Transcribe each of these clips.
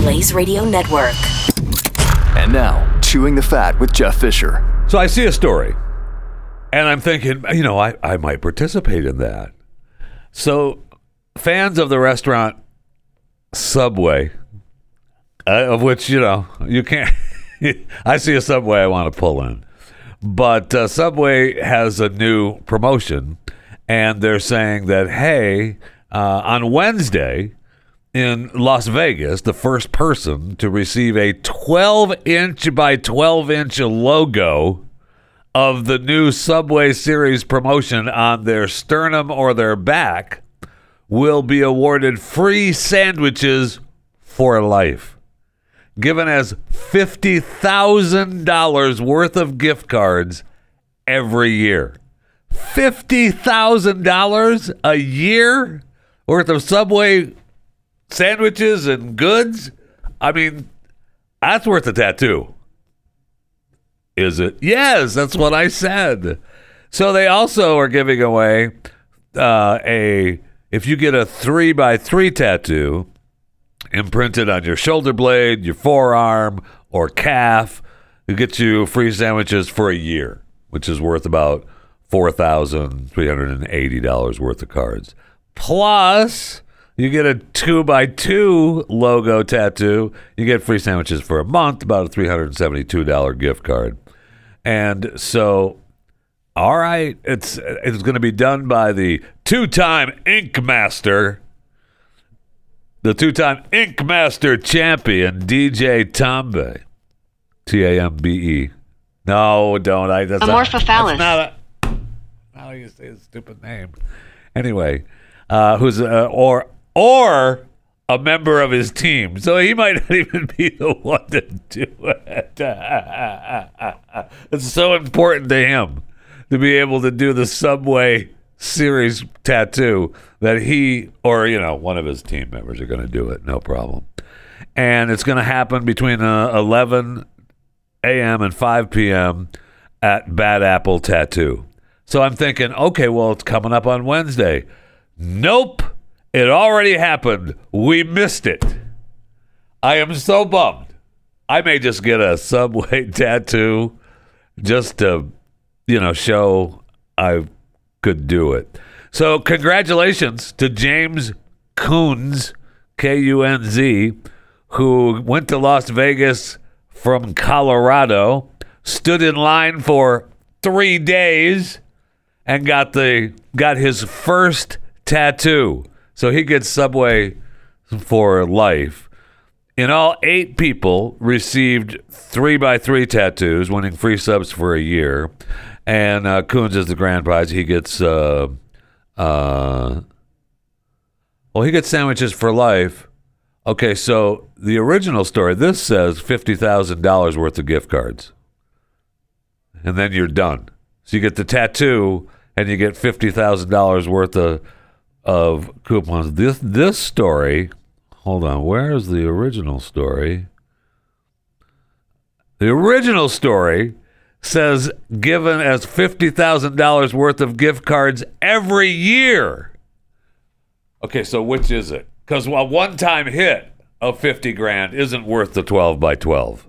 Blaze Radio Network. And now, Chewing the Fat with Jeff Fisher. So I see a story, and I'm thinking, you know, I, I might participate in that. So, fans of the restaurant Subway, uh, of which, you know, you can't, I see a Subway I want to pull in. But uh, Subway has a new promotion, and they're saying that, hey, uh, on Wednesday, in Las Vegas, the first person to receive a 12 inch by 12 inch logo of the new Subway Series promotion on their sternum or their back will be awarded free sandwiches for life, given as $50,000 worth of gift cards every year. $50,000 a year worth of Subway sandwiches and goods. I mean, that's worth a tattoo. Is it? Yes, that's what I said. So they also are giving away uh, a if you get a three by three tattoo imprinted on your shoulder blade, your forearm, or calf, it gets you free sandwiches for a year, which is worth about four thousand three hundred and eighty dollars worth of cards. Plus, you get a two by two logo tattoo. You get free sandwiches for a month, about a three hundred and seventy-two dollar gift card. And so, all right, it's it's going to be done by the two-time Ink Master, the two-time Ink Master champion DJ Tambe, T A M B E. No, don't I? That's not, that's Amorphophallus. not a. How you say his stupid name. Anyway, uh, who's uh, or or a member of his team, so he might not even be the one to do it. it's so important to him to be able to do the Subway series tattoo that he or you know one of his team members are going to do it, no problem. And it's going to happen between uh, 11 a.m. and 5 p.m. at Bad Apple Tattoo. So I'm thinking, okay, well, it's coming up on Wednesday. Nope, it already happened. We missed it. I am so bummed. I may just get a Subway tattoo just to, you know, show I could do it. So, congratulations to James Kunz, K U N Z, who went to Las Vegas from Colorado, stood in line for three days, and got the got his first tattoo. So he gets Subway for life. In all, eight people received three by three tattoos, winning free subs for a year. And uh, Kunz is the grand prize. He gets, uh, uh, well, he gets sandwiches for life. Okay, so the original story, this says $50,000 worth of gift cards. And then you're done. So you get the tattoo and you get $50,000 worth of, of coupons. This, this story, hold on, where is the original story? The original story says given as $50,000 worth of gift cards every year. Okay, so which is it? Because a one time hit of 50 grand isn't worth the 12 by 12.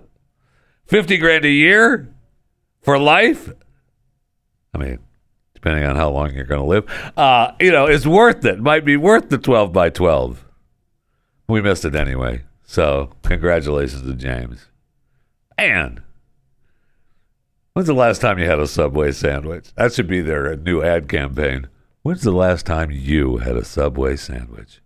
50 grand a year for life? I mean, depending on how long you're going to live, uh, you know, is worth it. Might be worth the 12 by 12. We missed it anyway. So, congratulations to James. And when's the last time you had a Subway sandwich? That should be their new ad campaign. When's the last time you had a Subway sandwich?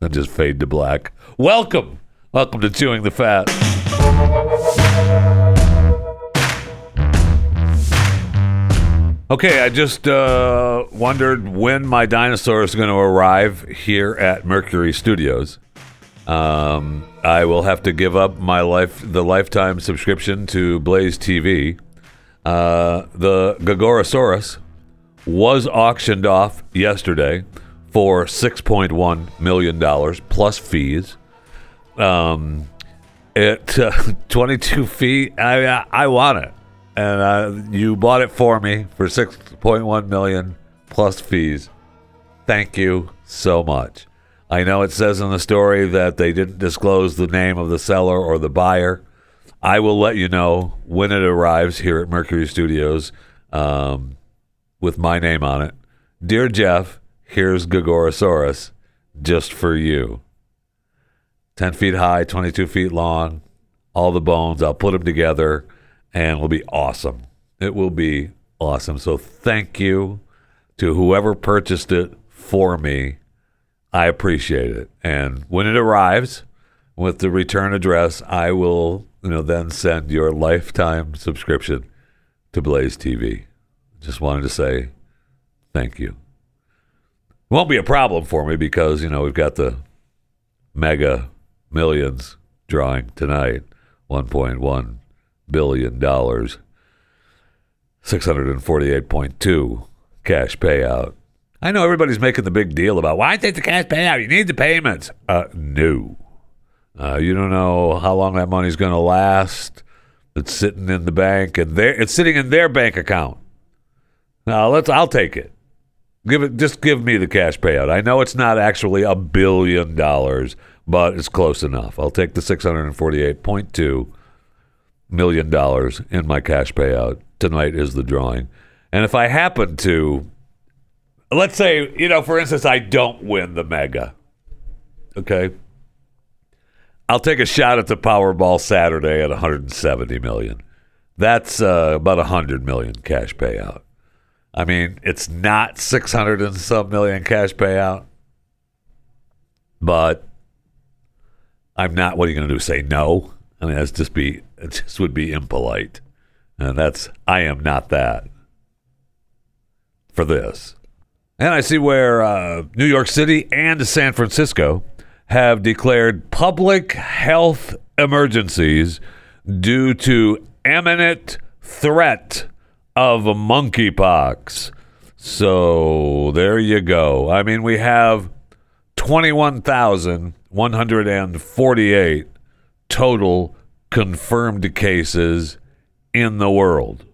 Then just fade to black. Welcome. Welcome to Chewing the Fat. Okay, I just uh, wondered when my dinosaur is going to arrive here at Mercury Studios. Um, I will have to give up my life, the lifetime subscription to Blaze TV. Uh, the Gorgosaurus was auctioned off yesterday for six point one million dollars plus fees. Um, it uh, twenty two feet. I I want it, and uh, you bought it for me for six point one million plus fees. Thank you so much. I know it says in the story that they didn't disclose the name of the seller or the buyer. I will let you know when it arrives here at Mercury Studios um, with my name on it. Dear Jeff, here's Gorgosaurus just for you. 10 feet high, 22 feet long, all the bones. I'll put them together and it'll be awesome. It will be awesome. So thank you to whoever purchased it for me. I appreciate it. And when it arrives with the return address, I will, you know, then send your lifetime subscription to Blaze TV. Just wanted to say thank you. Won't be a problem for me because, you know, we've got the mega millions drawing tonight, 1.1 billion dollars. 648.2 cash payout. I know everybody's making the big deal about why take the cash payout? You need the payments. Uh, no. Uh, you don't know how long that money's going to last. It's sitting in the bank, and there it's sitting in their bank account. Now let's. I'll take it. Give it. Just give me the cash payout. I know it's not actually a billion dollars, but it's close enough. I'll take the six hundred and forty-eight point two million dollars in my cash payout. Tonight is the drawing, and if I happen to, let's say, you know, for instance, I don't win the mega. Okay. I'll take a shot at the Powerball Saturday at 170 million. That's uh, about 100 million cash payout. I mean, it's not 600 and some million cash payout, but I'm not. What are you going to do? Say no? I mean, that's just be. It just would be impolite, and that's. I am not that for this. And I see where uh, New York City and San Francisco have declared public health emergencies due to imminent threat of monkeypox. So there you go. I mean, we have 21,148 total confirmed cases in the world.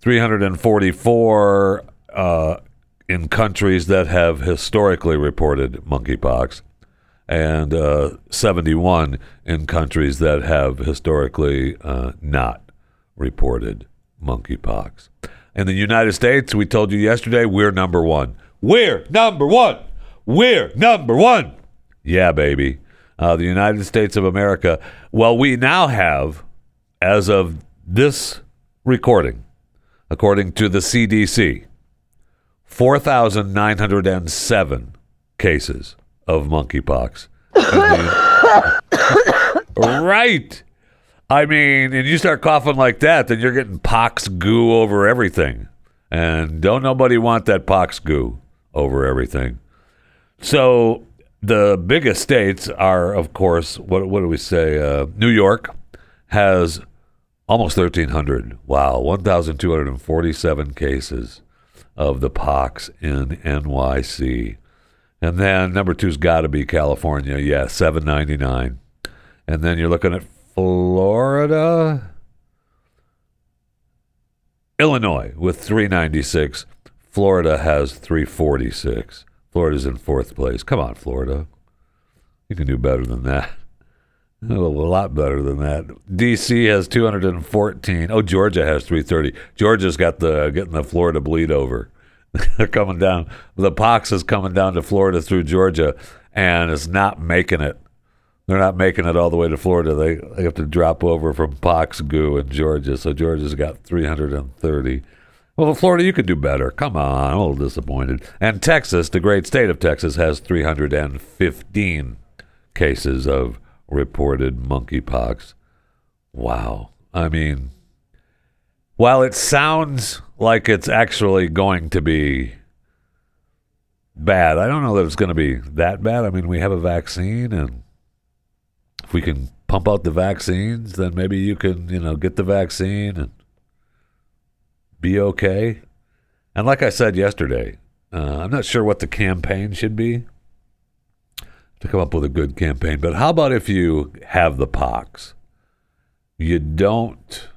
344 uh, in countries that have historically reported monkeypox and uh, 71 in countries that have historically uh, not reported monkeypox. In the United States, we told you yesterday, we're number one. We're number one. We're number one. Yeah, baby. Uh, the United States of America. Well, we now have, as of this recording, according to the CDC, 4,907 cases of monkeypox. Right. I mean, and you start coughing like that, then you're getting pox goo over everything. And don't nobody want that pox goo over everything. So the biggest states are, of course, what, what do we say? Uh, New York has almost 1,300. Wow, 1,247 cases of the pox in NYC. And then number two's got to be California. Yeah, seven ninety nine. And then you're looking at Florida, Illinois with three ninety six. Florida has three forty six. Florida's in fourth place. Come on, Florida. You can do better than that. A lot better than that. DC has 214. Oh, Georgia has 330. Georgia's got the getting the Florida bleed over. They're coming down. The pox is coming down to Florida through Georgia, and it's not making it. They're not making it all the way to Florida. They, they have to drop over from pox goo in Georgia. So Georgia's got 330. Well, Florida, you could do better. Come on, I'm a little disappointed. And Texas, the great state of Texas, has 315 cases of reported monkeypox. Wow. I mean, while it sounds like it's actually going to be bad, I don't know that it's going to be that bad. I mean, we have a vaccine, and if we can pump out the vaccines, then maybe you can, you know, get the vaccine and be okay. And like I said yesterday, uh, I'm not sure what the campaign should be to come up with a good campaign, but how about if you have the pox? You don't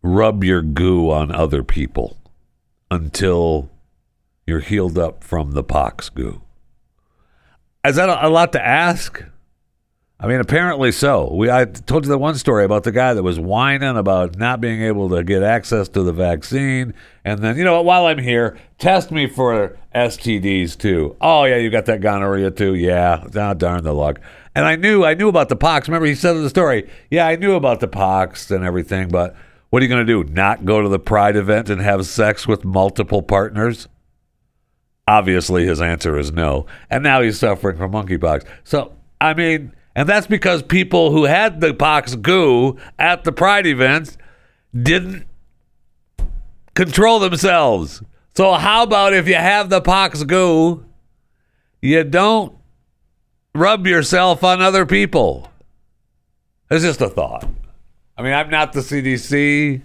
rub your goo on other people until you're healed up from the pox goo. Is that a, lot to ask? I mean, apparently so. We I told you the one story about the guy that was whining about not being able to get access to the vaccine, and then you know? While I'm here, test me for STDs too. Oh yeah, you got that gonorrhea too. Yeah, oh, darn the luck. And I knew I knew about the pox. Remember, he said in the story, yeah, I knew about the pox and everything, but what are you going to do? Not go to the Pride event and have sex with multiple partners? Obviously, his answer is no. And now he's suffering from monkeypox. So, I mean, and that's because people who had the pox goo at the Pride events didn't control themselves. So, how about if you have the pox goo, you don't rub yourself on other people? It's just a thought. I mean, I'm not the CDC.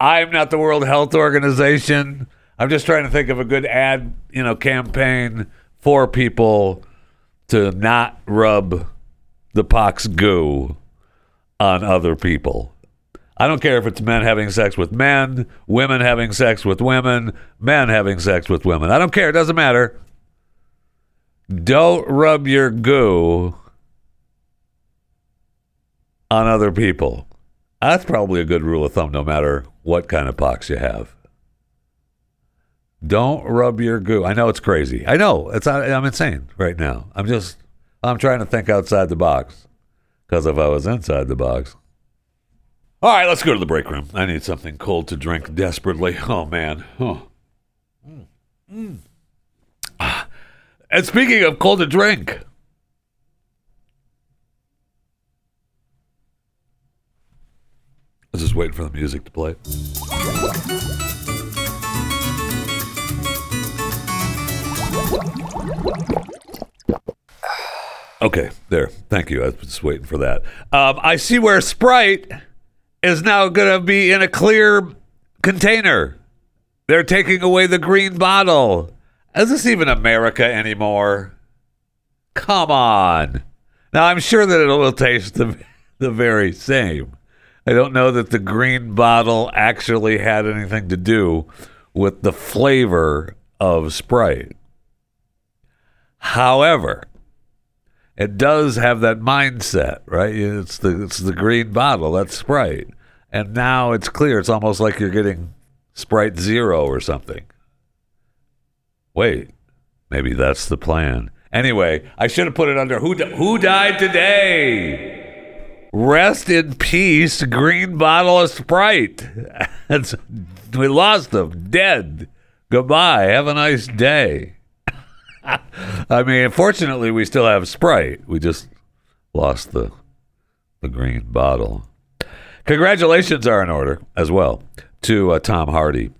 I'm not the World Health Organization. I'm just trying to think of a good ad, you know, campaign for people to not rub the pox goo on other people. I don't care if it's men having sex with men, women having sex with women, men having sex with women. I don't care. It doesn't matter. Don't rub your goo on other people. That's probably a good rule of thumb, no matter what kind of pox you have. Don't rub your goo. I know it's crazy. I know it's. I'm insane right now. I'm just. I'm trying to think outside the box. Because if I was inside the box. All right, let's go to the break room. I need something cold to drink desperately. Oh man. Mm. And speaking of cold to drink. I was just waiting for the music to play. Okay, there. Thank you. I was just waiting for that. Um, I see where Sprite is now going to be in a clear container. They're taking away the green bottle. Is this even America anymore? Come on. Now, I'm sure that it will taste the, the very same. I don't know that the green bottle actually had anything to do with the flavor of Sprite. However, it does have that mindset, right? It's the it's the green bottle, that's Sprite. And now it's clear. It's almost like you're getting Sprite Zero or something. Wait, maybe that's the plan. Anyway, I should have put it under who di- who died today. Rest in peace, green bottle of Sprite. we lost them, dead. Goodbye. Have a nice day. I mean, fortunately, we still have Sprite. We just lost the the green bottle. Congratulations are in order as well to uh, Tom Hardy.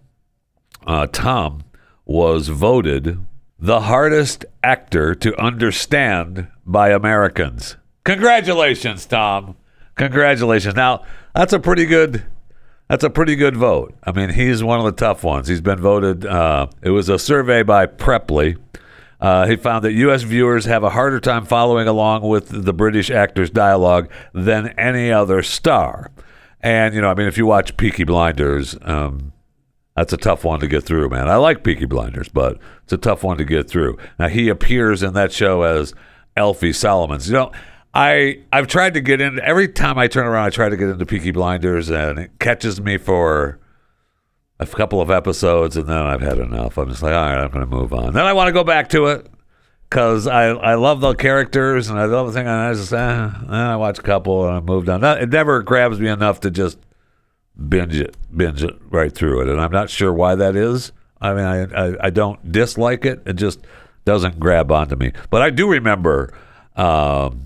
Uh, Tom was voted the hardest actor to understand by Americans. Congratulations, Tom. Congratulations. Now, that's a pretty good that's a pretty good vote. I mean, he's one of the tough ones. He's been voted uh, it was a survey by Preply. Uh, he found that U.S. viewers have a harder time following along with the British actor's dialogue than any other star. And, you know, I mean, if you watch Peaky Blinders, um, that's a tough one to get through, man. I like Peaky Blinders, but it's a tough one to get through. Now, he appears in that show as Alfie Solomons. You know, I I've tried to get in every time I turn around. I try to get into Peaky Blinders, and it catches me for a couple of episodes, and then I've had enough. I'm just like, all right, I'm going to move on. Then I want to go back to it because I I love the characters and I love the thing. And I just eh, I watch a couple and I moved on. It never grabs me enough to just binge it, binge it right through it, and I'm not sure why that is. I mean, I I, I don't dislike it. It just doesn't grab onto me. But I do remember. Um,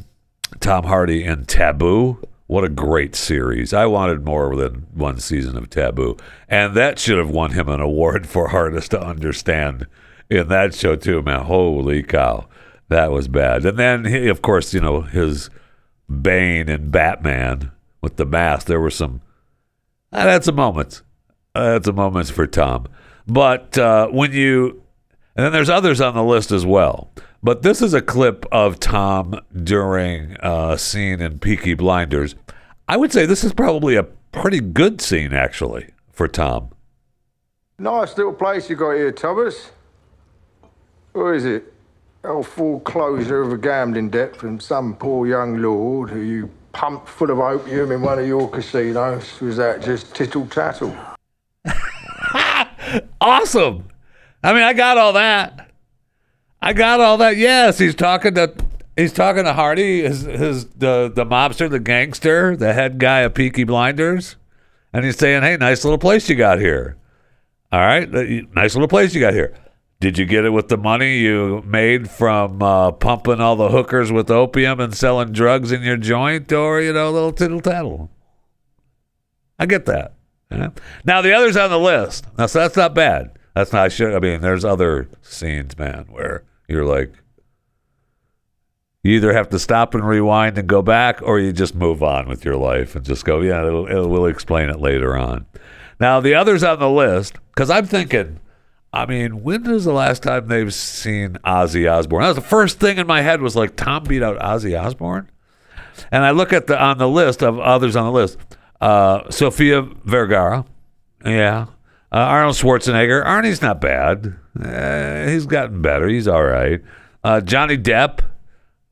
Tom Hardy in Taboo What a great series. I wanted more than one season of Taboo. And that should have won him an award for hardest to understand in that show, too, man. Holy cow. That was bad. And then, he, of course, you know, his Bane and Batman with the mask. There were some, that's a moment. That's a moment for Tom. But uh, when you, and then there's others on the list as well. But this is a clip of Tom during a scene in Peaky Blinders. I would say this is probably a pretty good scene, actually, for Tom. Nice little place you got here, Thomas. Who is it? Old foreclosure of a gambling debt from some poor young lord who you pumped full of opium in one of your casinos. Was that just tittle tattle? awesome. I mean, I got all that. I got all that. Yes, he's talking to he's talking to Hardy, his, his the the mobster, the gangster, the head guy of Peaky Blinders, and he's saying, "Hey, nice little place you got here. All right, nice little place you got here. Did you get it with the money you made from uh, pumping all the hookers with opium and selling drugs in your joint, or you know, little tittle tattle? I get that. Now the others on the list. Now so that's not bad. That's not. I should. I mean, there's other scenes, man, where you're like, you either have to stop and rewind and go back, or you just move on with your life and just go, yeah, it'll, it'll, we'll explain it later on. Now the others on the list, because I'm thinking. I mean, when was the last time they've seen Ozzy Osbourne? That was the first thing in my head was like Tom beat out Ozzy Osbourne, and I look at the on the list of others on the list. Uh, Vergara, yeah. Uh, Arnold Schwarzenegger. Arnie's not bad. Uh, he's gotten better. He's all right. Uh, Johnny Depp.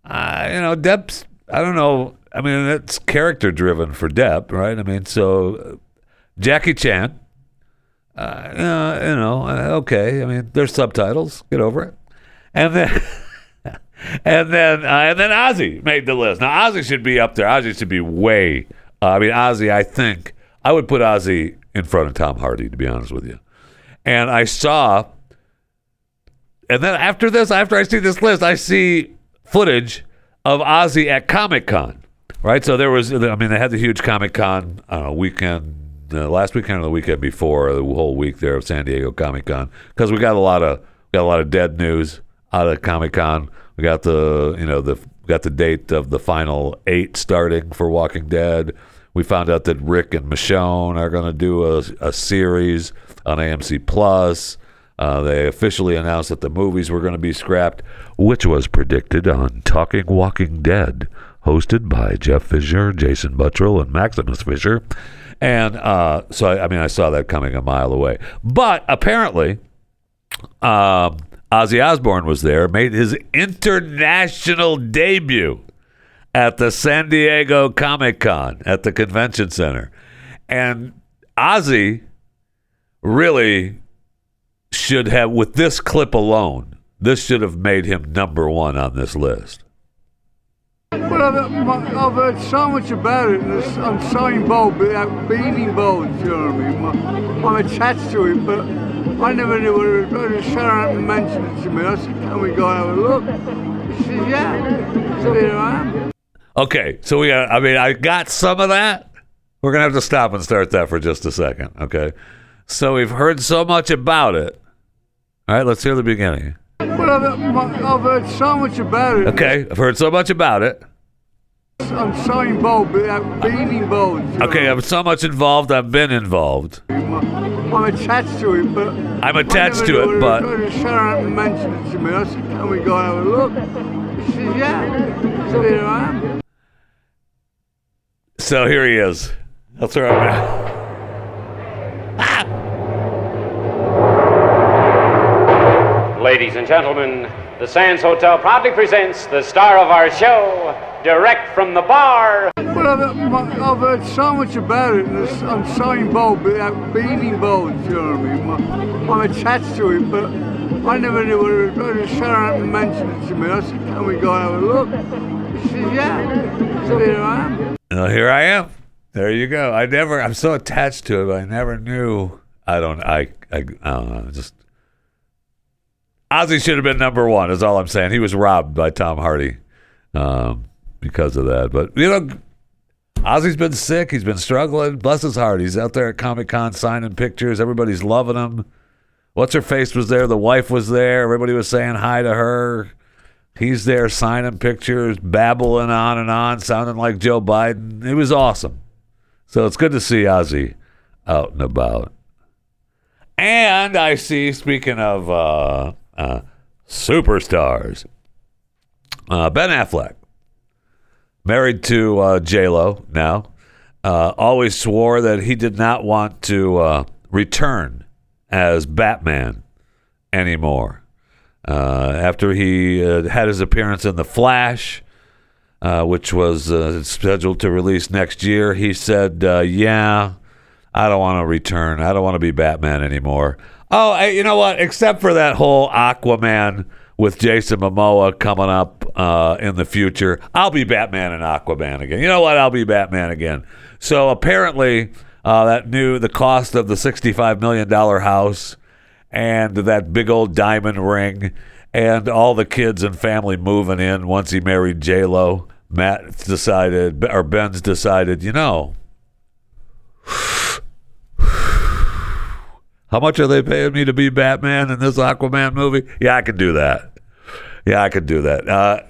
Uh, you know, Depp's. I don't know. I mean, it's character driven for Depp, right? I mean, so uh, Jackie Chan. Uh, you know, okay. I mean, there's subtitles. Get over it. And then. and then, and then Ozzy made the list. Now Ozzy should be up there. Ozzy should be way uh, I mean, Ozzy, I think I would put Ozzy in front of Tom Hardy, to be honest with you. And I saw, and then after this, after I see this list, I see footage of Ozzy at Comic Con, right? So there was, I mean, they had the huge Comic Con weekend, uh, last weekend or the weekend before, the whole week there of San Diego Comic Con, because we got a lot of got a lot of dead news out of Comic Con. We got the, you know, the got the date of the final eight starting for Walking Dead. We found out that Rick and Michonne are going to do a, a series on AMC Plus. Uh, they officially announced that the movies were going to be scrapped, which was predicted on Talking Walking Dead, hosted by Jeff Fisher, Jason Buttrill, and Maximus Fisher. And uh, so, I, I, mean, I saw that coming a mile away. But apparently, um, Ozzy Osbourne was there, made his international debut at the San Diego Comic Con at the convention center. And Ozzy really should have, with this clip alone, this should have made him number one on this list. Well, I've, I've heard so much about it, I'm so involved with that being involved, you know what I mean? I'm attached to it, but I never knew what it was. Sharon mentioned it to me. I said, can we go and have a look? She said, yeah. So here I am. Okay, so we got. I mean, I got some of that. We're gonna have to stop and start that for just a second. Okay, so we've heard so much about it. All right, let's hear the beginning. Well, I've, I've heard so much about it. Okay, I've heard so much about it. I'm so involved that being involved. Okay, I'm so much involved. I've been involved. I'm attached to it, but I'm attached to it, but Sharon mentioned it to me. I said, "Can we go and have a look?" She said, "Yeah." So here I am. So here he is. That's where I'm at. Ladies and gentlemen, the Sands Hotel proudly presents the star of our show, direct from the bar. Well, I've, I've heard so much about it, and I'm so involved with that being involved, you know what I mean? I'm attached to it, but I never knew what it was. Sharon mentioned it to me. I said, Can we go and have a look? She said, Yeah. So here I am. Well, here I am. There you go. I never. I'm so attached to it. But I never knew. I don't. I. I, I don't know. Just. Ozzy should have been number one. Is all I'm saying. He was robbed by Tom Hardy, um, because of that. But you know, Ozzy's been sick. He's been struggling. Bless his heart. He's out there at Comic Con signing pictures. Everybody's loving him. What's her face was there. The wife was there. Everybody was saying hi to her. He's there signing pictures, babbling on and on, sounding like Joe Biden. It was awesome. So it's good to see Ozzy out and about. And I see, speaking of uh, uh, superstars, uh, Ben Affleck, married to uh, J Lo now, uh, always swore that he did not want to uh, return as Batman anymore. Uh, after he uh, had his appearance in The Flash, uh, which was scheduled to release next year, he said, "Yeah, I don't want to return. I don't want to be Batman anymore." Oh, I, you know what? Except for that whole Aquaman with Jason Momoa coming up uh, in the future, I'll be Batman and Aquaman again. You know what? I'll be Batman again. So apparently, uh, that new the cost of the sixty-five million dollar house and that big old diamond ring and all the kids and family moving in once he married J Lo. Matt decided, or Ben's decided, you know, how much are they paying me to be Batman in this Aquaman movie? Yeah, I can do that. Yeah, I can do that. Uh,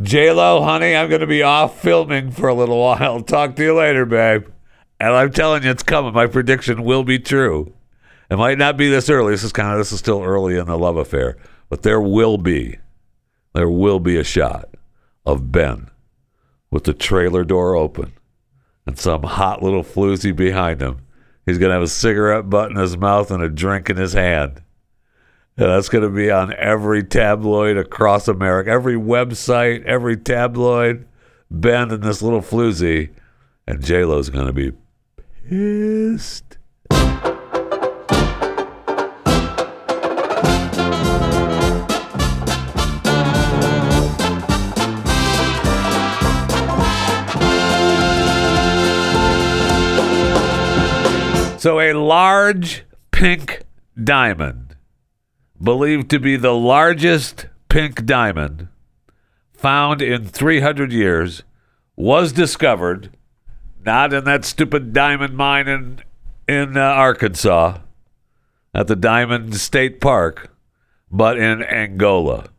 J Lo, honey, I'm going to be off filming for a little while. Talk to you later, babe. And I'm telling you, it's coming. My prediction will be true. It might not be this early. This is kind of this is still early in the love affair, but there will be, there will be a shot of Ben with the trailer door open and some hot little floozy behind him. He's gonna have a cigarette butt in his mouth and a drink in his hand. And that's gonna be on every tabloid across America, every website, every tabloid. Ben and this little floozy, and J Lo's gonna be pissed. So, a large pink diamond, believed to be the largest pink diamond found in 300 years, was discovered not in that stupid diamond mine in, in uh, Arkansas at the Diamond State Park, but in Angola.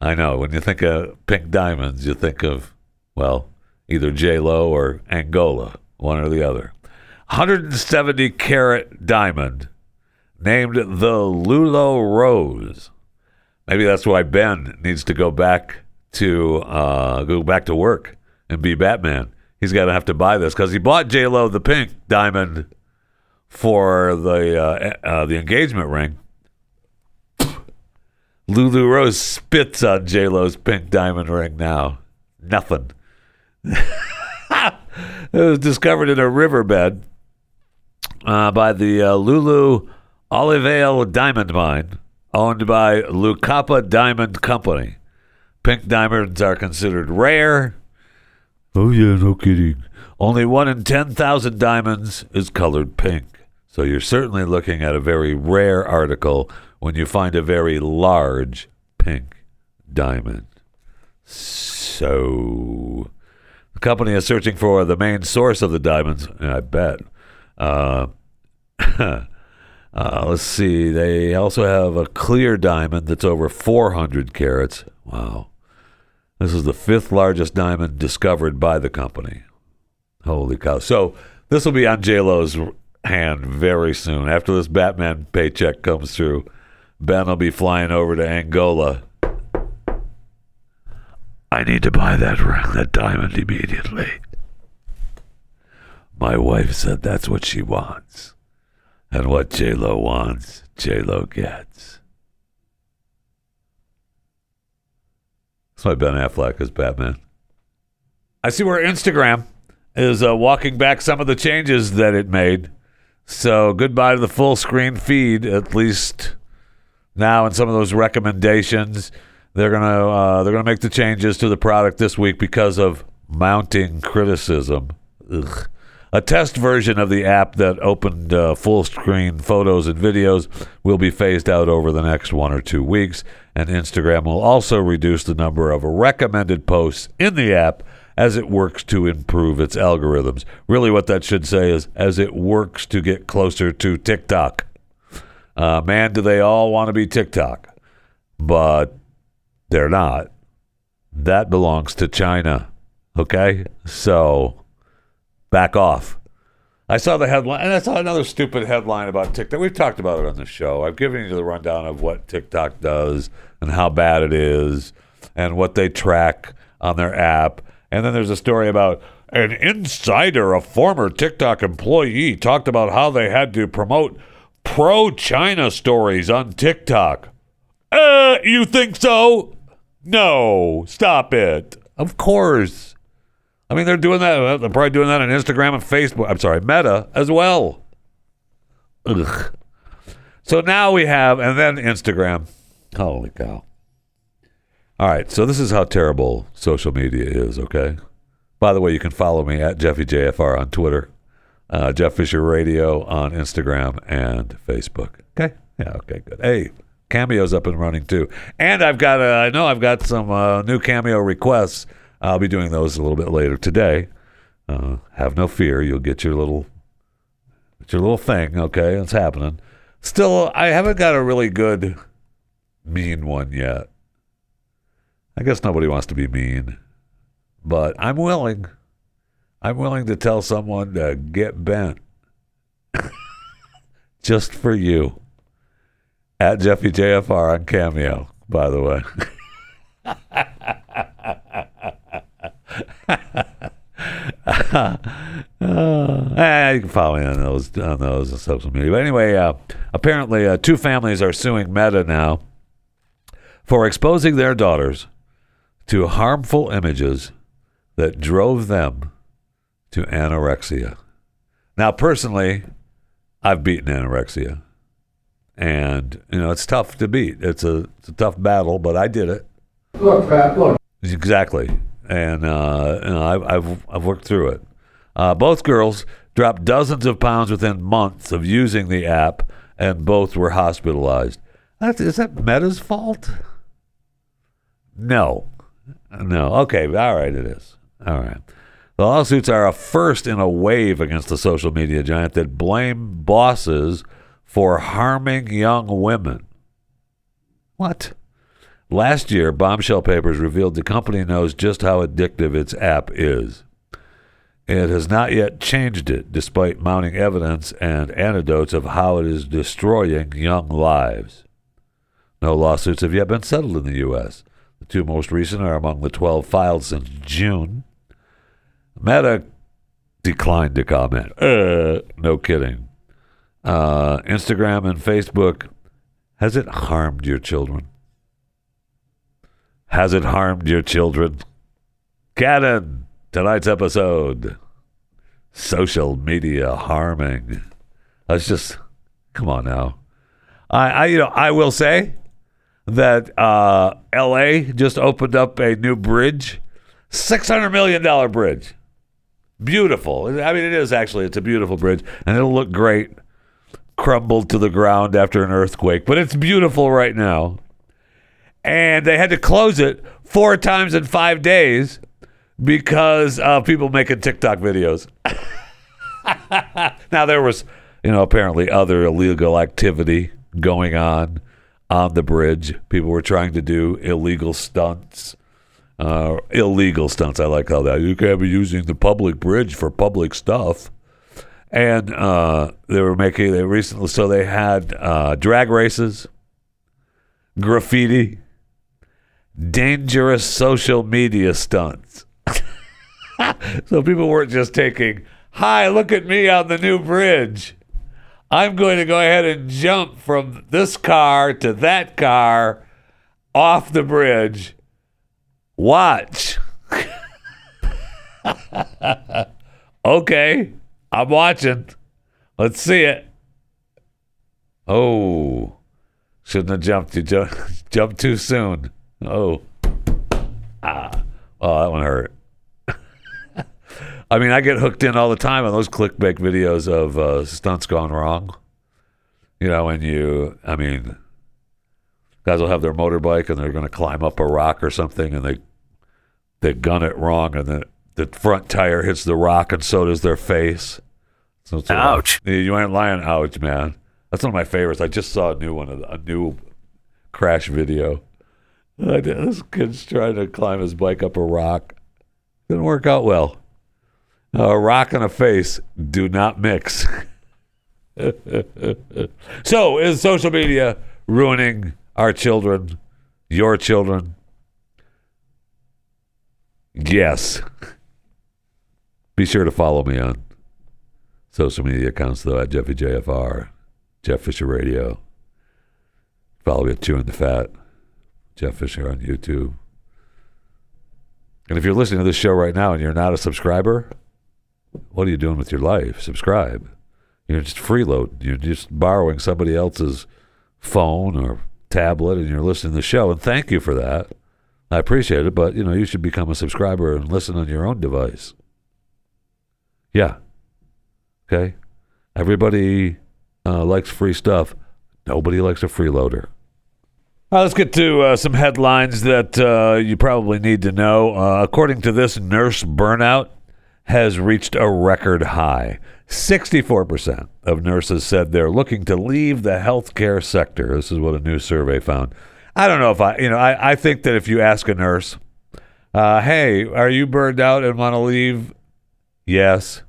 I know, when you think of pink diamonds, you think of, well, either J Lo or Angola, one or the other. 170 carat diamond named the Lulo Rose. Maybe that's why Ben needs to go back to uh, go back to work and be Batman. He's to have to buy this because he bought J Lo the pink diamond for the uh, uh, the engagement ring. Lulu Rose spits on J Lo's pink diamond ring now. Nothing. it was discovered in a riverbed uh, by the uh, Lulu alluvial Diamond Mine, owned by Lucapa Diamond Company. Pink diamonds are considered rare. Oh, yeah, no kidding. Only one in 10,000 diamonds is colored pink. So you're certainly looking at a very rare article when you find a very large pink diamond. So the company is searching for the main source of the diamonds, I bet. Uh, uh, let's see. They also have a clear diamond that's over 400 carats. Wow. This is the fifth largest diamond discovered by the company. Holy cow. So this will be on JLo's hand very soon. After this Batman paycheck comes through, Ben will be flying over to Angola. I need to buy that ring, that diamond immediately. My wife said that's what she wants. And what J Lo wants, J Lo gets. That's why Ben Affleck is Batman. I see where Instagram is uh, walking back some of the changes that it made. So goodbye to the full screen feed, at least now, and some of those recommendations. They're gonna uh, they're gonna make the changes to the product this week because of mounting criticism. Ugh. A test version of the app that opened uh, full screen photos and videos will be phased out over the next one or two weeks, and Instagram will also reduce the number of recommended posts in the app as it works to improve its algorithms. Really, what that should say is as it works to get closer to TikTok. Uh, man, do they all want to be TikTok? But they're not. That belongs to China. Okay? So back off. I saw the headline, and I saw another stupid headline about TikTok. We've talked about it on the show. I've given you the rundown of what TikTok does and how bad it is and what they track on their app. And then there's a story about an insider, a former TikTok employee, talked about how they had to promote pro China stories on TikTok. Uh, you think so? No, stop it. Of course. I mean, they're doing that. They're probably doing that on Instagram and Facebook. I'm sorry, Meta as well. Ugh. So now we have, and then Instagram. Holy cow. All right, so this is how terrible social media is, okay? By the way, you can follow me at JeffyJFR on Twitter, uh, Jeff Fisher Radio on Instagram and Facebook. Okay? Yeah, okay, good. Hey, Cameo's up and running too. And I've got, uh, I know I've got some uh, new Cameo requests. I'll be doing those a little bit later today. Uh, have no fear, you'll get your little, your little thing. Okay, it's happening. Still, I haven't got a really good mean one yet. I guess nobody wants to be mean, but I'm willing. I'm willing to tell someone to get bent just for you. At Jeffy JFR on Cameo, by the way. Uh, you can follow me on those on those on social media. But anyway, uh, apparently, uh, two families are suing Meta now for exposing their daughters to harmful images that drove them to anorexia. Now, personally, I've beaten anorexia, and you know it's tough to beat. It's a it's a tough battle, but I did it. Look, Pat, look. Exactly, and uh, I've, I've I've worked through it. Uh, both girls dropped dozens of pounds within months of using the app, and both were hospitalized. That's, is that Meta's fault? No, no. Okay, all right, it is. All right. The lawsuits are a first in a wave against the social media giant that blame bosses for harming young women. What? Last year, Bombshell Papers revealed the company knows just how addictive its app is. It has not yet changed it, despite mounting evidence and anecdotes of how it is destroying young lives. No lawsuits have yet been settled in the U.S. The two most recent are among the 12 filed since June. Meta declined to comment. Uh, no kidding. Uh, Instagram and Facebook, has it harmed your children? Has it harmed your children? Cannon, tonight's episode social media harming. Let's just come on now. I, I you know I will say that uh, L.A. just opened up a new bridge, six hundred million dollar bridge. Beautiful. I mean, it is actually. It's a beautiful bridge, and it'll look great crumbled to the ground after an earthquake. But it's beautiful right now. And they had to close it four times in five days because of people making TikTok videos. now there was, you know, apparently other illegal activity going on on the bridge. People were trying to do illegal stunts. Uh, illegal stunts. I like how that you can't be using the public bridge for public stuff. And uh, they were making they recently so they had uh, drag races, graffiti, dangerous social media stunts. so people weren't just taking, "Hi, look at me on the new bridge." I'm going to go ahead and jump from this car to that car off the bridge. Watch. okay, I'm watching. Let's see it. Oh, shouldn't have jumped. You jumped, too soon. Oh, ah, oh, that one hurt. I mean, I get hooked in all the time on those clickbait videos of uh, stunts gone wrong. You know, when you, I mean, guys will have their motorbike and they're going to climb up a rock or something, and they they gun it wrong, and then the front tire hits the rock and so does their face. So Ouch. you ain't lying. Ouch, man. That's one of my favorites. I just saw a new one, a new crash video. This kid's trying to climb his bike up a rock. Didn't work out well. A rock and a face do not mix. so, is social media ruining our children, your children? Yes. Be sure to follow me on social media accounts, though, at JeffyJFR, Jeff Fisher Radio. Follow me at Chewing the Fat, Jeff Fisher on YouTube. And if you're listening to this show right now and you're not a subscriber, what are you doing with your life? Subscribe. You're just freeloading. You're just borrowing somebody else's phone or tablet and you're listening to the show. And thank you for that. I appreciate it, but you know, you should become a subscriber and listen on your own device. Yeah. Okay. Everybody uh, likes free stuff. Nobody likes a freeloader. Right, let's get to uh, some headlines that uh, you probably need to know. Uh, according to this, nurse burnout has reached a record high. 64% of nurses said they're looking to leave the healthcare sector. This is what a new survey found. I don't know if I, you know, I, I think that if you ask a nurse, uh, hey, are you burned out and want to leave? Yes.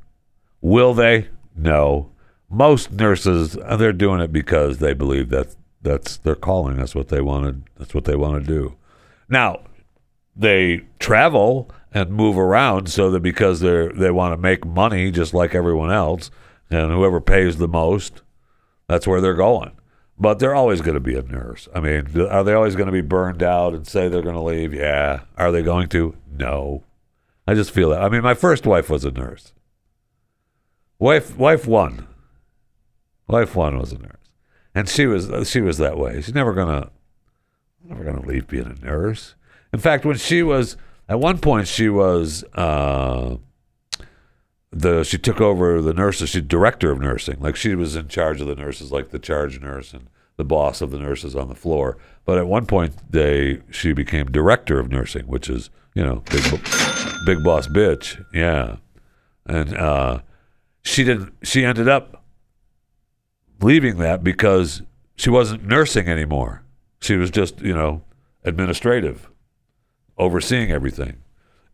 Will they? No. Most nurses, uh, they're doing it because they believe that that's their calling. That's what they wanted. That's what they want to do. Now, they travel and move around so that because they they want to make money just like everyone else, and whoever pays the most, that's where they're going. But they're always going to be a nurse. I mean, are they always going to be burned out and say they're going to leave? Yeah. Are they going to? No. I just feel that. I mean, my first wife was a nurse. Wife, wife one. Wife one was a nurse, and she was she was that way. She's never gonna never gonna leave being a nurse. In fact, when she was at one point, she was uh, the she took over the nurses. She's director of nursing, like she was in charge of the nurses, like the charge nurse and the boss of the nurses on the floor. But at one point, they she became director of nursing, which is you know big big boss bitch, yeah. And uh, she didn't. She ended up leaving that because she wasn't nursing anymore. She was just, you know, administrative, overseeing everything.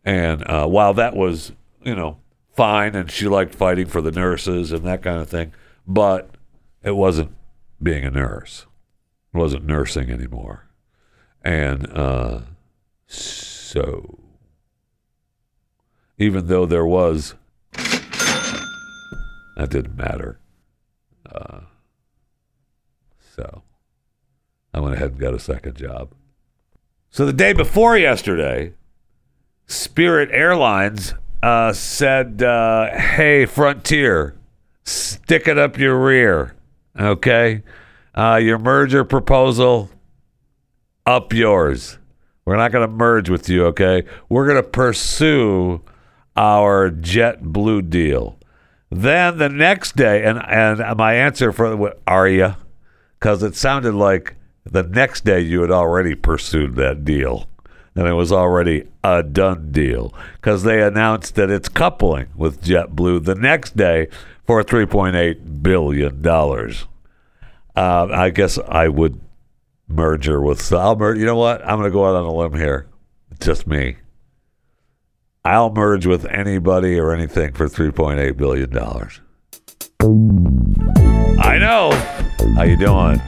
And uh, while that was, you know, fine, and she liked fighting for the nurses and that kind of thing, but it wasn't being a nurse. It wasn't nursing anymore. And uh, so, even though there was, that didn't matter. Uh, so I went ahead and got a second job. So the day before yesterday, Spirit Airlines uh, said, uh, "Hey, Frontier, stick it up your rear, okay? Uh, your merger proposal, up yours. We're not going to merge with you, okay? We're going to pursue our JetBlue deal." Then the next day, and and my answer for what are you? Because it sounded like the next day you had already pursued that deal, and it was already a done deal. Because they announced that it's coupling with JetBlue the next day for three point eight billion dollars. Uh, I guess I would merger with. I'll mer- You know what? I'm going to go out on a limb here. Just me. I'll merge with anybody or anything for $3.8 billion. I know. How you doing?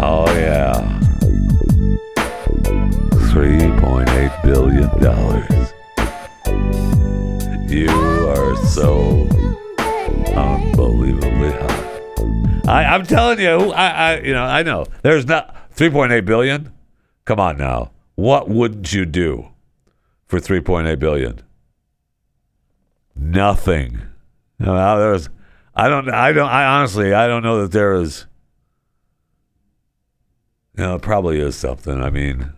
Oh, yeah. $3.8 billion. You are so unbelievably hot. I, I'm telling you, I, I, you know, I know. There's not 3.8 billion. Come on now. What wouldn't you do? for 3.8 billion. Nothing. No, there's I don't I don't I honestly I don't know that there is know, it probably is something. I mean,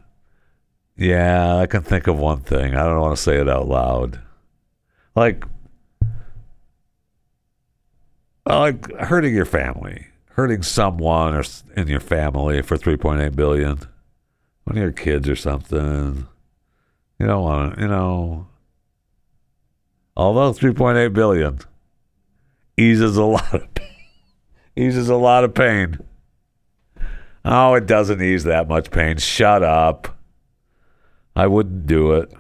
yeah, I can think of one thing. I don't want to say it out loud. Like like hurting your family, hurting someone or in your family for 3.8 billion. One of your kids or something You don't want to, you know. Although 3.8 billion eases a lot of eases a lot of pain. Oh, it doesn't ease that much pain. Shut up. I wouldn't do it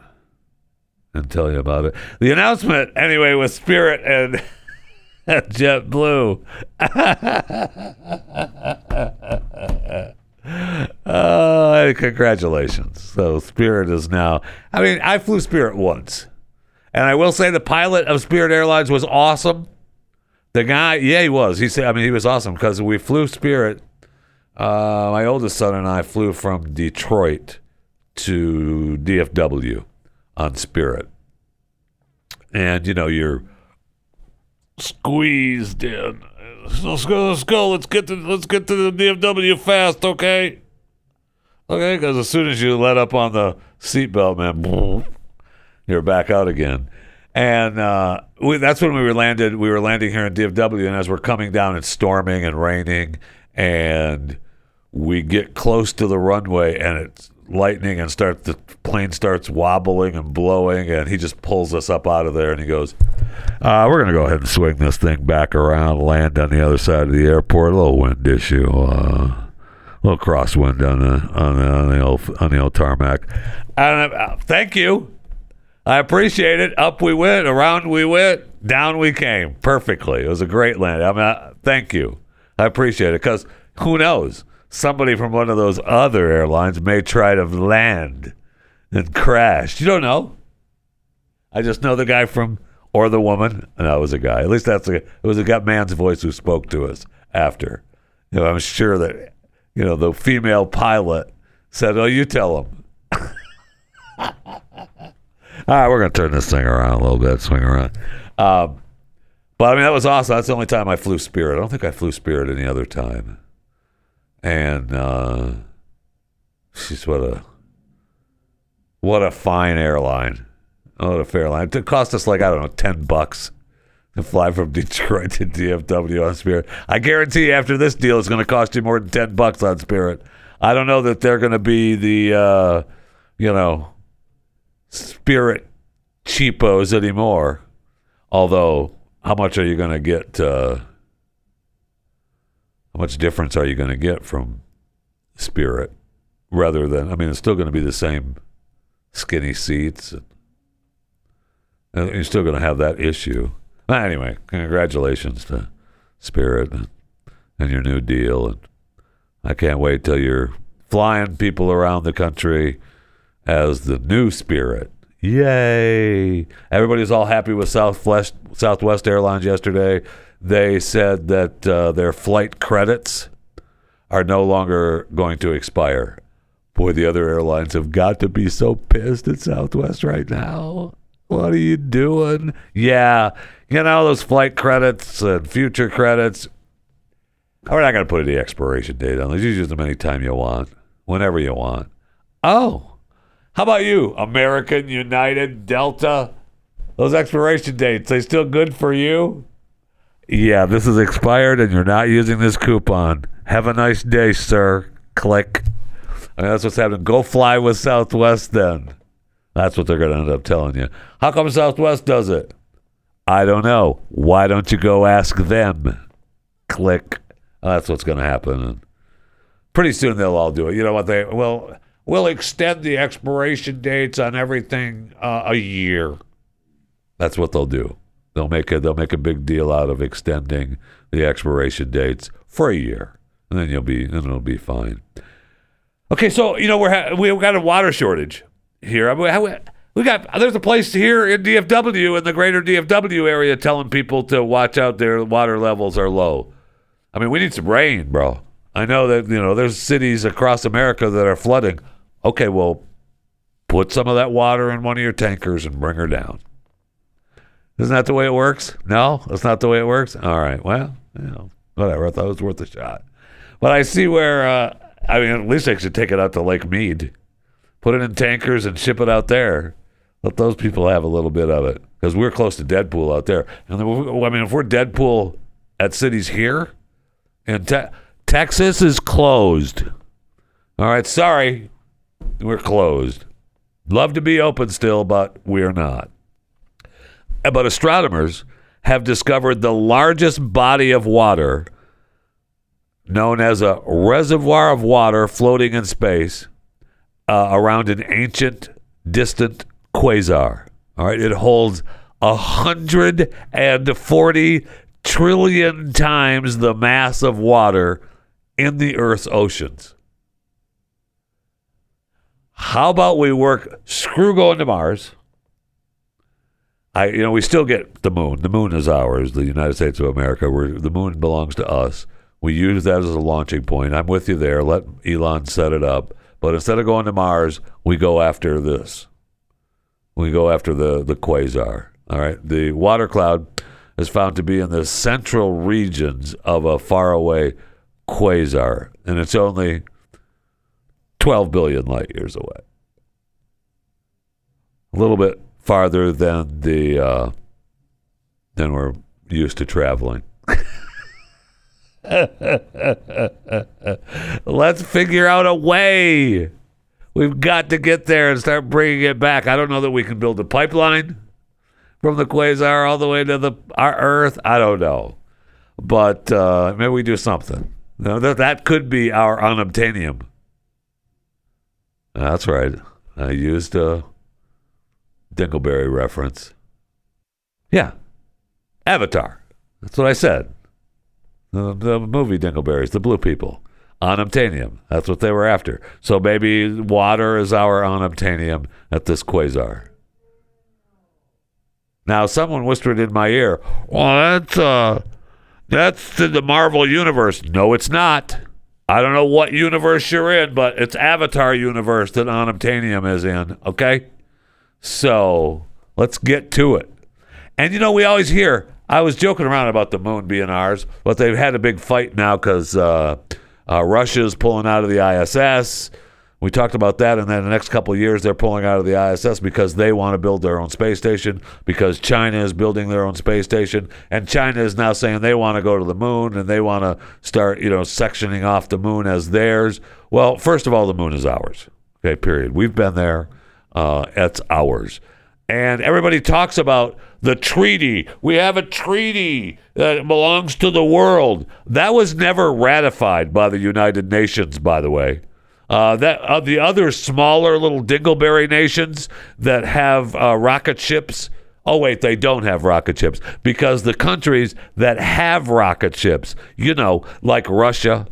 and tell you about it. The announcement, anyway, with Spirit and JetBlue. uh, congratulations. So Spirit is now. I mean, I flew Spirit once, and I will say the pilot of Spirit Airlines was awesome. The guy, yeah, he was. He said, I mean, he was awesome because we flew Spirit. Uh, my oldest son and I flew from Detroit to DFW on Spirit, and you know you're squeezed in. Let's go. Let's go. Let's get to. Let's get to the DFW fast. Okay. Okay. Because as soon as you let up on the seatbelt, man, you're back out again. And uh, we, that's when we were landed. We were landing here in DFW, and as we're coming down, it's storming and raining, and we get close to the runway, and it's lightning, and start the plane starts wobbling and blowing, and he just pulls us up out of there, and he goes, uh, "We're gonna go ahead and swing this thing back around, land on the other side of the airport. A little wind issue." Uh, a little crosswind on the on the on the old on the old tarmac. And uh, thank you. I appreciate it. Up we went, around we went, down we came perfectly. It was a great land. I mean, I, thank you. I appreciate it because who knows? Somebody from one of those other airlines may try to land and crash. You don't know. I just know the guy from or the woman. No, it was a guy. At least that's a. It was a man's voice who spoke to us after. You know, I'm sure that you know the female pilot said, "Oh, you tell him." All right, we're gonna turn this thing around a little bit, swing around. Um, but I mean, that was awesome. That's the only time I flew Spirit. I don't think I flew Spirit any other time. And uh, she's what a what a fine airline. What a fair line. It cost us like I don't know, ten bucks to fly from Detroit to DFW on Spirit. I guarantee after this deal, it's going to cost you more than ten bucks on Spirit. I don't know that they're going to be the uh, you know spirit cheapos anymore. Although, how much are you going to get? Uh, how much difference are you going to get from spirit rather than? I mean, it's still going to be the same skinny seats. And, you're still going to have that issue. Anyway, congratulations to Spirit and, and your new deal. And I can't wait till you're flying people around the country as the new Spirit. Yay! Everybody's all happy with Southwest Southwest Airlines yesterday. They said that uh, their flight credits are no longer going to expire. Boy, the other airlines have got to be so pissed at Southwest right now. What are you doing? Yeah, you know those flight credits and future credits. We're not going to put any expiration date on those. You use them anytime you want, whenever you want. Oh, how about you, American, United, Delta? Those expiration dates, they still good for you? Yeah, this is expired and you're not using this coupon. Have a nice day, sir. Click. I mean, that's what's happening. Go fly with Southwest then. That's what they're going to end up telling you. How come Southwest does it? I don't know. Why don't you go ask them? Click. That's what's going to happen. Pretty soon they'll all do it. You know what they well we'll extend the expiration dates on everything uh, a year. That's what they'll do. They'll make a they'll make a big deal out of extending the expiration dates for a year, and then you'll be then it'll be fine. Okay, so you know we're ha- we've got a water shortage here. I mean, we got there's a place here in DFW in the greater DFW area telling people to watch out. Their water levels are low. I mean, we need some rain, bro. I know that you know there's cities across America that are flooding. Okay, well, put some of that water in one of your tankers and bring her down. Isn't that the way it works? No, that's not the way it works. All right, well, you know, whatever. I thought it was worth a shot. But I see where. Uh, I mean, at least I should take it out to Lake Mead, put it in tankers and ship it out there. Let those people have a little bit of it because we're close to dead pool out there. And I mean, if we're dead pool at cities here, and te- Texas is closed. All right, sorry, we're closed. Love to be open still, but we're not. But astronomers have discovered the largest body of water known as a reservoir of water floating in space uh, around an ancient, distant quasar. All right, it holds a hundred and forty trillion times the mass of water in the Earth's oceans. How about we work screw going to Mars? I, you know, we still get the moon. The moon is ours, the United States of America. We're, the moon belongs to us. We use that as a launching point. I'm with you there. Let Elon set it up. But instead of going to Mars, we go after this. We go after the, the quasar. All right. The water cloud is found to be in the central regions of a faraway quasar, and it's only 12 billion light years away. A little bit farther than the uh, than we're used to traveling. Let's figure out a way. We've got to get there and start bringing it back. I don't know that we can build a pipeline from the quasar all the way to the our Earth. I don't know, but uh, maybe we do something. No, that that could be our unobtainium. That's right. I used a Dingleberry reference. Yeah, Avatar. That's what I said. The, the movie Dingleberries, the blue people. Unobtainium. That's what they were after. So maybe water is our unobtainium at this quasar. Now, someone whispered in my ear, "Well, that's uh, that's to the Marvel universe." No, it's not. I don't know what universe you're in, but it's Avatar universe that unobtainium is in. Okay, so let's get to it. And you know, we always hear. I was joking around about the moon being ours, but they've had a big fight now because uh, uh, Russia's pulling out of the ISS. We talked about that, and then the next couple of years they're pulling out of the ISS because they want to build their own space station. Because China is building their own space station, and China is now saying they want to go to the moon and they want to start, you know, sectioning off the moon as theirs. Well, first of all, the moon is ours. Okay, period. We've been there. Uh, it's ours. And everybody talks about the treaty. We have a treaty that belongs to the world. That was never ratified by the United Nations, by the way. Uh, that uh, the other smaller little dingleberry nations that have uh, rocket ships. Oh wait, they don't have rocket ships because the countries that have rocket ships, you know, like Russia,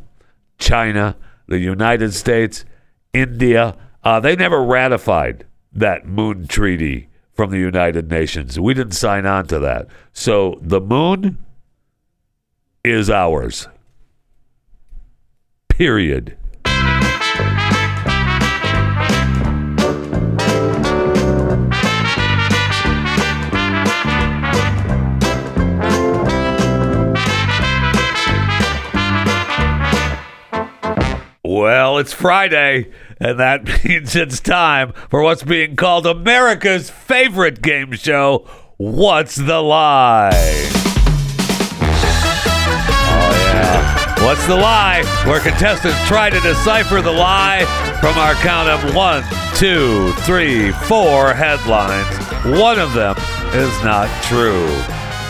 China, the United States, India, uh, they never ratified that moon treaty from the United Nations. We didn't sign on to that. So the moon is ours. Period. Well, it's Friday, and that means it's time for what's being called America's favorite game show, What's the Lie? Oh, yeah. What's the Lie? Where contestants try to decipher the lie from our count of one, two, three, four headlines. One of them is not true.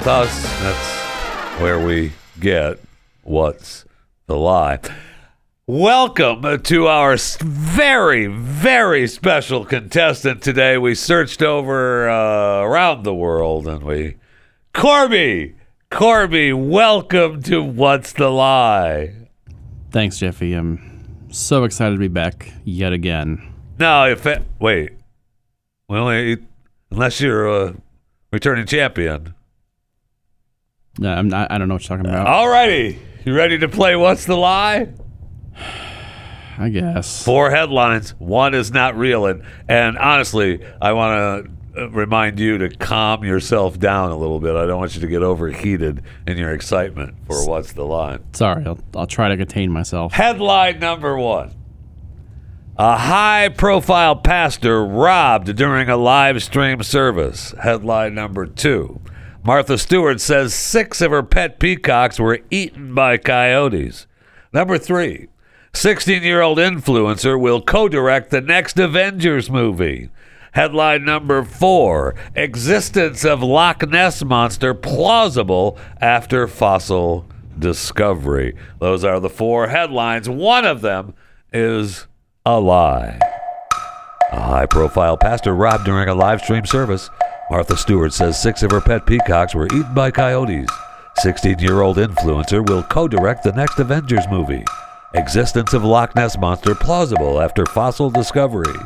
Thus, that's where we get What's the Lie. Welcome to our very, very special contestant today. We searched over uh, around the world and we. Corby! Corby, welcome to What's the Lie? Thanks, Jeffy. I'm so excited to be back yet again. No, if it, wait. Well, eh, unless you're a returning champion. No, I'm not, I don't know what you're talking about. Alrighty. You ready to play What's the Lie? I guess. Four headlines. One is not real. And, and honestly, I want to uh, remind you to calm yourself down a little bit. I don't want you to get overheated in your excitement for What's the Line. Sorry, I'll, I'll try to contain myself. Headline number one A high profile pastor robbed during a live stream service. Headline number two Martha Stewart says six of her pet peacocks were eaten by coyotes. Number three 16 year old influencer will co direct the next Avengers movie. Headline number four Existence of Loch Ness Monster plausible after fossil discovery. Those are the four headlines. One of them is a lie. A high profile pastor robbed during a live stream service. Martha Stewart says six of her pet peacocks were eaten by coyotes. 16 year old influencer will co direct the next Avengers movie. Existence of Loch Ness Monster plausible after fossil discovery.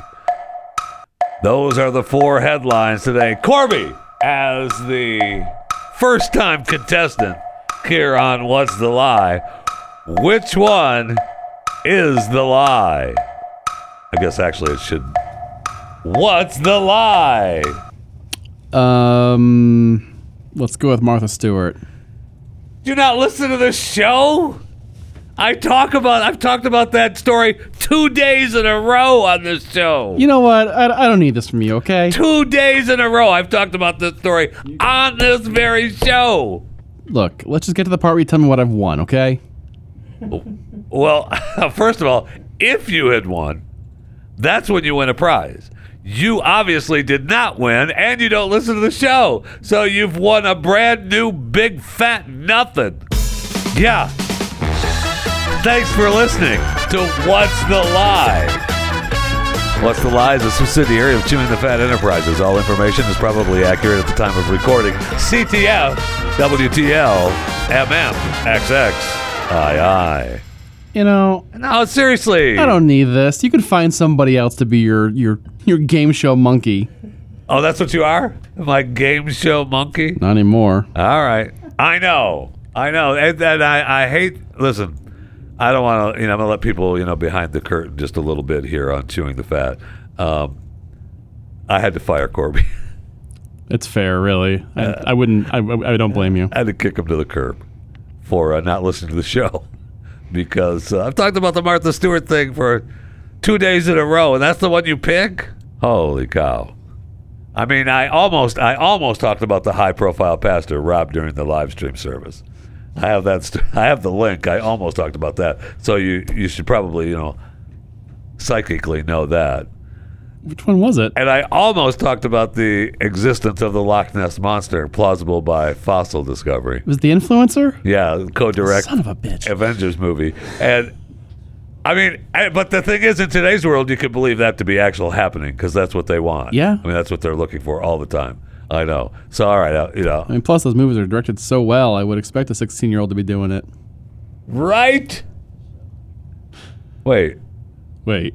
Those are the four headlines today. Corby, as the first time contestant here on What's the Lie, which one is the lie? I guess actually it should. What's the lie? Um, let's go with Martha Stewart. Do you not listen to this show? I talk about I've talked about that story two days in a row on this show. You know what? I, I don't need this from you, okay? Two days in a row I've talked about this story on this very show. Look, let's just get to the part where you tell me what I've won, okay? Well, first of all, if you had won, that's when you win a prize. You obviously did not win, and you don't listen to the show. So you've won a brand new big fat nothing. Yeah. Thanks for listening to What's the Lie? What's the Lie is a subsidiary of Chewing the Fat Enterprises. All information is probably accurate at the time of recording. CTF, WTL, MM, XX, II. You know, No, seriously. I don't need this. You can find somebody else to be your your your game show monkey. Oh, that's what you are? My game show monkey? Not anymore. All right. I know. I know. And, and I, I hate, listen, I don't want to, you know, I'm going to let people, you know, behind the curtain just a little bit here on Chewing the Fat. Um, I had to fire Corby. It's fair, really. I, I wouldn't. I, I don't blame you. I had to kick him to the curb for uh, not listening to the show because uh, I've talked about the Martha Stewart thing for two days in a row, and that's the one you pick. Holy cow! I mean, I almost, I almost talked about the high-profile pastor Rob during the live stream service. I have that. St- I have the link. I almost talked about that. So you, you should probably, you know, psychically know that. Which one was it? And I almost talked about the existence of the Loch Ness monster, plausible by fossil discovery. Was the influencer? Yeah, co-direct Son of a bitch. Avengers movie, and I mean, I- but the thing is, in today's world, you could believe that to be actual happening because that's what they want. Yeah. I mean, that's what they're looking for all the time. I know. So, all right, uh, you know, I mean, plus those movies are directed so well. I would expect a 16 year old to be doing it. right? Wait, Wait.